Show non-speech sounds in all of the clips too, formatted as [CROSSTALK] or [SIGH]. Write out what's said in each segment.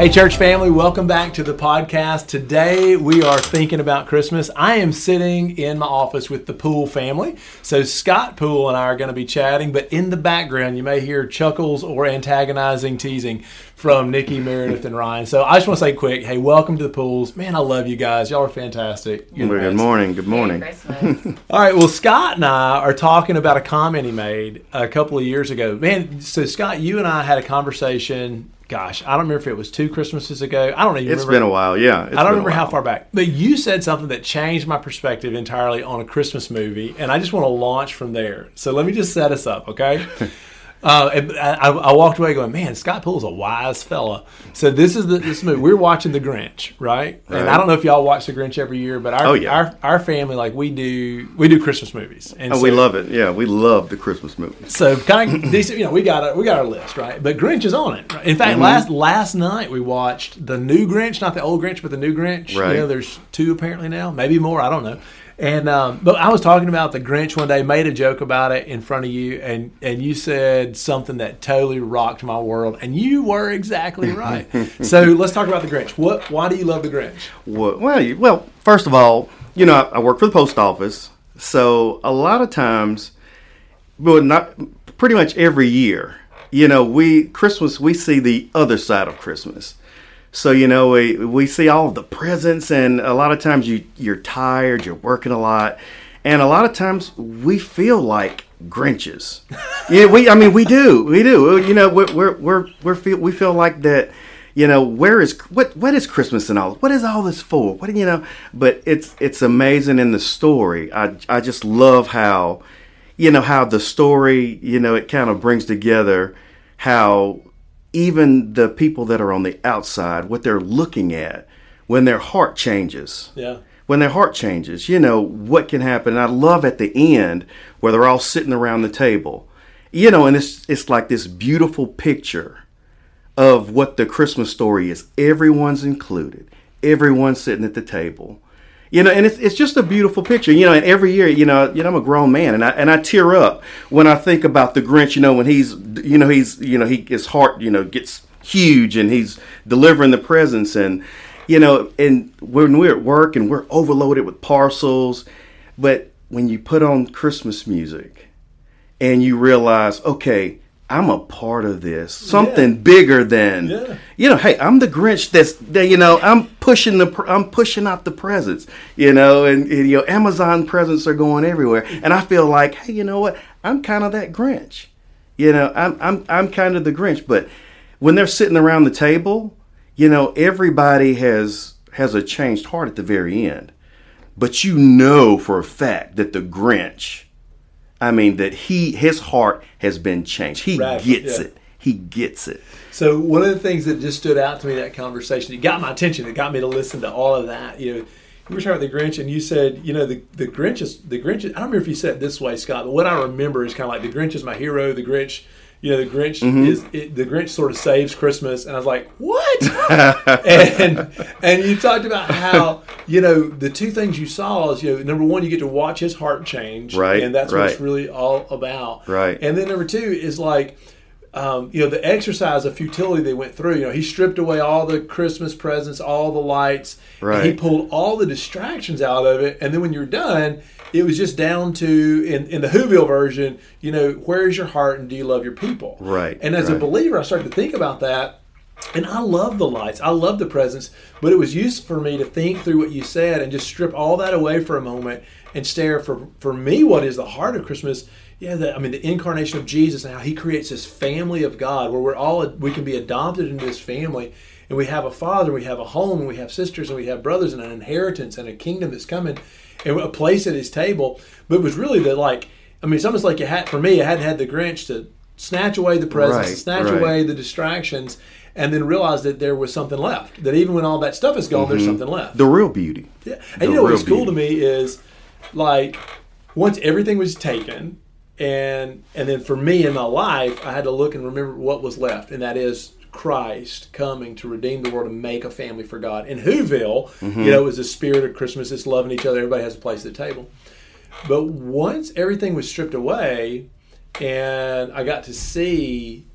Hey, church family, welcome back to the podcast. Today we are thinking about Christmas. I am sitting in my office with the Poole family. So, Scott Poole and I are going to be chatting, but in the background, you may hear chuckles or antagonizing teasing from Nikki, Meredith, and Ryan. So, I just want to say quick hey, welcome to the Pooles. Man, I love you guys. Y'all are fantastic. You're good morning. Good morning. [LAUGHS] All right, well, Scott and I are talking about a comment he made a couple of years ago. Man, so, Scott, you and I had a conversation gosh, I don't remember if it was two Christmases ago. I don't even. It's remember. It's been a while. Yeah, I don't remember how far back. But you said something that changed my perspective entirely on a Christmas movie, and I just want to launch from there. So let me just set us up, okay? [LAUGHS] Uh, I, I, walked away going, man, Scott Poole's a wise fella. So this is the, this movie. We're watching The Grinch, right? right? And I don't know if y'all watch The Grinch every year, but our oh, yeah. our, our family like we do we do Christmas movies, and oh, so, we love it. Yeah, we love the Christmas movies. So kind of decent, you know, we got a, we got our list, right? But Grinch is on it. Right? In fact, mm-hmm. last last night we watched the new Grinch, not the old Grinch, but the new Grinch. Right. You know, there's two apparently now, maybe more. I don't know. And um, but I was talking about the Grinch one day, made a joke about it in front of you, and and you said something that totally rocked my world, and you were exactly [LAUGHS] right. so let's talk about the Grinch. What? Why do you love the Grinch? Well, well, well first of all, you know, I, I work for the post office, so a lot of times, but not pretty much every year, you know, we Christmas we see the other side of Christmas. So you know we we see all the presents, and a lot of times you you're tired, you're working a lot, and a lot of times we feel like Grinches. [LAUGHS] yeah, we I mean we do we do. You know we're we're we're, we're feel we feel like that. You know where is what what is Christmas and all? What is all this for? What you know? But it's it's amazing in the story. I I just love how you know how the story you know it kind of brings together how even the people that are on the outside, what they're looking at when their heart changes. Yeah. When their heart changes, you know, what can happen. And I love at the end where they're all sitting around the table. You know, and it's it's like this beautiful picture of what the Christmas story is. Everyone's included. Everyone's sitting at the table you know, and it's, it's just a beautiful picture. You know, and every year, you know, you know, I'm a grown man, and I and I tear up when I think about the Grinch. You know, when he's, you know, he's, you know, he his heart, you know, gets huge, and he's delivering the presents, and you know, and when we're at work and we're overloaded with parcels, but when you put on Christmas music, and you realize, okay, I'm a part of this. Something yeah. bigger than yeah. you know. Hey, I'm the Grinch. That's that, you know. I'm pushing the. I'm pushing out the presents. You know, and, and, you know, Amazon presents are going everywhere, and I feel like, hey, you know what? I'm kind of that Grinch. You know, I'm I'm I'm kind of the Grinch. But when they're sitting around the table, you know, everybody has has a changed heart at the very end. But you know for a fact that the Grinch I mean that he his heart has been changed. He right. gets yeah. it. He gets it. So one of the things that just stood out to me that conversation, it got my attention. It got me to listen to all of that. You know, you were talking about the Grinch, and you said, you know, the the Grinch is the Grinch. Is, I don't remember if you said it this way, Scott, but what I remember is kind of like the Grinch is my hero. The Grinch you know, the Grinch mm-hmm. is it, the Grinch sort of saves Christmas, and I was like, what? [LAUGHS] and and you talked about how you know the two things you saw is you know number one you get to watch his heart change, right, and that's right. what it's really all about, right, and then number two is like. Um, you know the exercise of futility they went through. You know he stripped away all the Christmas presents, all the lights. Right. he pulled all the distractions out of it, and then when you're done, it was just down to in, in the Whoville version, you know, where is your heart and do you love your people? Right. And as right. a believer, I started to think about that. And I love the lights. I love the presents, but it was useful for me to think through what you said and just strip all that away for a moment and stare for for me what is the heart of Christmas. Yeah, the, I mean the incarnation of Jesus and how He creates this family of God where we're all we can be adopted into this family and we have a father, we have a home, and we have sisters, and we have brothers, and an inheritance and a kingdom that's coming and a place at his table. But it was really the like, I mean, it's almost like you had for me. I hadn't had the Grinch to snatch away the presents, right, snatch right. away the distractions, and then realize that there was something left. That even when all that stuff is gone, mm-hmm. there's something left. The real beauty. Yeah, and the you know what's cool to me is like once everything was taken and and then for me in my life, I had to look and remember what was left, and that is Christ coming to redeem the world and make a family for God. In Whoville, you know, it was the spirit of Christmas, it's loving each other, everybody has a place at the table. But once everything was stripped away, and I got to see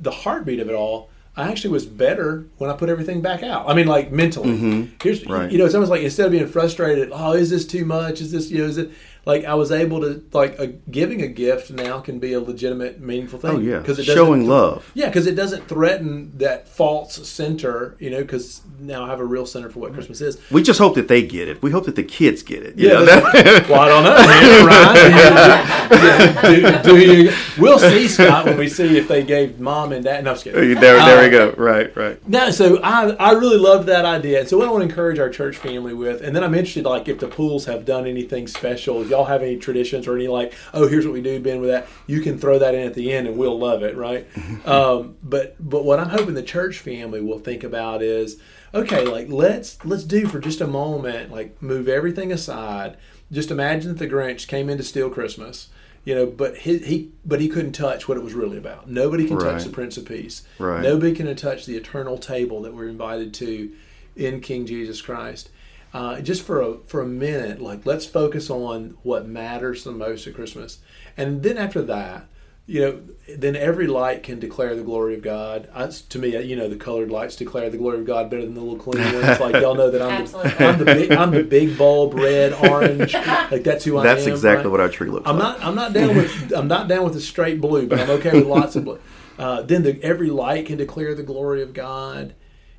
the heartbeat of it all, I actually was better when I put everything back out. I mean, like mentally. Mm-hmm. Here's, Right. you know, it's almost like instead of being frustrated, oh, is this too much? Is this, you know, is it like I was able to like a, giving a gift now can be a legitimate, meaningful thing. Oh yeah, it doesn't- showing love. Yeah, because it does't threaten that false center. You know, because now I have a real center for what Christmas is. We just hope that they get it. We hope that the kids get it. you Yeah, know, that's- [LAUGHS] well, I don't know, man. Ryan, [LAUGHS] do, do, do you, we'll see, Scott, when we see if they gave mom and dad. No, I'm just kidding. there, there Uh, we go. Right, right. No, so I, I really loved that idea. So what I want to encourage our church family with, and then I'm interested, like, if the Pooles have done anything special, if y'all have any traditions or any like, oh, here's what we do, Ben, with that, you can throw that in at the end, and we'll love it, right? [LAUGHS] um, but but what I'm hoping the church family will think about is, okay, like let's let's do for just a moment, like move everything aside. Just imagine that the Grinch came in to steal Christmas. You know, but he, he but he couldn't touch what it was really about. Nobody can touch the Prince of Peace. Right. Nobody can touch the eternal table that we're invited to in King Jesus Christ. Uh, just for a for a minute, like let's focus on what matters the most at Christmas, and then after that, you know, then every light can declare the glory of God. I, to me, you know, the colored lights declare the glory of God better than the little clean ones. Like y'all know that I'm the, I'm the big I'm the big bulb, red, orange. Like that's who I am. That's exactly right? what our tree looks I'm like. not. I'm not down with. I'm not down with the straight blue, but I'm okay with lots of blue. Uh, then the, every light can declare the glory of God.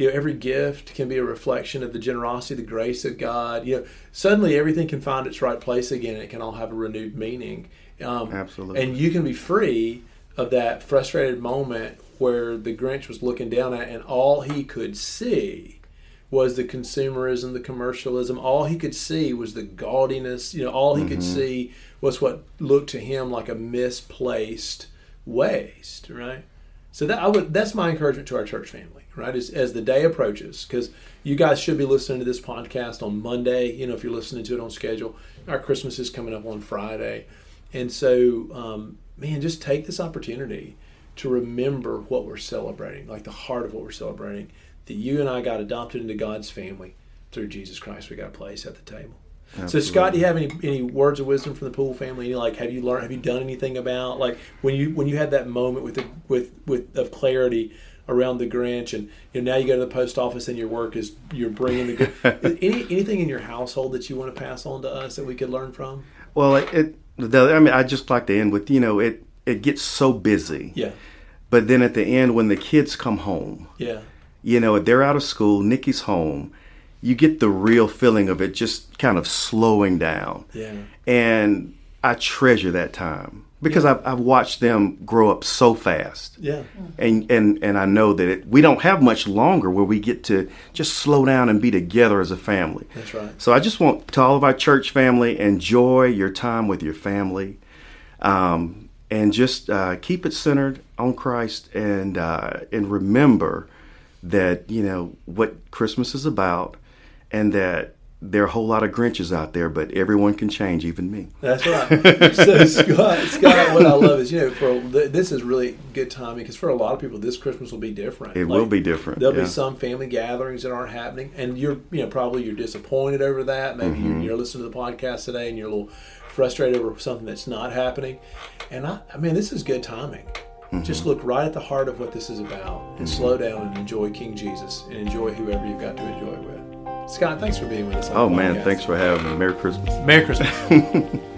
You know, every gift can be a reflection of the generosity, the grace of God. You know, suddenly everything can find its right place again. It can all have a renewed meaning. Um, Absolutely. And you can be free of that frustrated moment where the Grinch was looking down at, and all he could see was the consumerism, the commercialism. All he could see was the gaudiness. You know, all he could see was what looked to him like a misplaced waste. Right. So that I would. That's my encouragement to our church family. Right. As, as the day approaches, because you guys should be listening to this podcast on Monday. You know, if you're listening to it on schedule, our Christmas is coming up on Friday, and so um, man, just take this opportunity to remember what we're celebrating, like the heart of what we're celebrating, that you and I got adopted into God's family through Jesus Christ. We got a place at the table. So Scott, do you have any any words of wisdom from the Poole family? Any, like, have you learned? Have you done anything about like when you when you had that moment with the with with of clarity around the Grinch, and you know now you go to the post office and your work is you're bringing the good. [LAUGHS] any anything in your household that you want to pass on to us that we could learn from? Well, it, it the, I mean, I just like to end with you know it. It gets so busy, Yeah, but then at the end, when the kids come home, yeah, you know, they're out of school, Nikki's home, you get the real feeling of it just kind of slowing down. yeah, And I treasure that time because I've, I've watched them grow up so fast. yeah. And, and, and I know that it, we don't have much longer where we get to just slow down and be together as a family. That's right. So I just want to all of our church family enjoy your time with your family, um, and just uh, keep it centered on Christ, and uh, and remember that you know what Christmas is about, and that there are a whole lot of Grinches out there, but everyone can change, even me. That's right. [LAUGHS] so Scott, Scott, what I love is you know, for this is really good timing because for a lot of people, this Christmas will be different. It will be different, There'll yeah. be some family gatherings that aren't happening, and you're you know probably you're disappointed over that. Maybe Mm-hmm. you're, you're listening to the podcast today and you're a little frustrated over something that's not happening. And I, I mean, this is good timing. Mm-hmm. Just look right at the heart of what this is about, and slow down and enjoy King Jesus, and enjoy whoever you've got to enjoy with. Scott, thanks for being with us. Oh man, podcast. thanks for having me. Merry Christmas. Merry Christmas. [LAUGHS]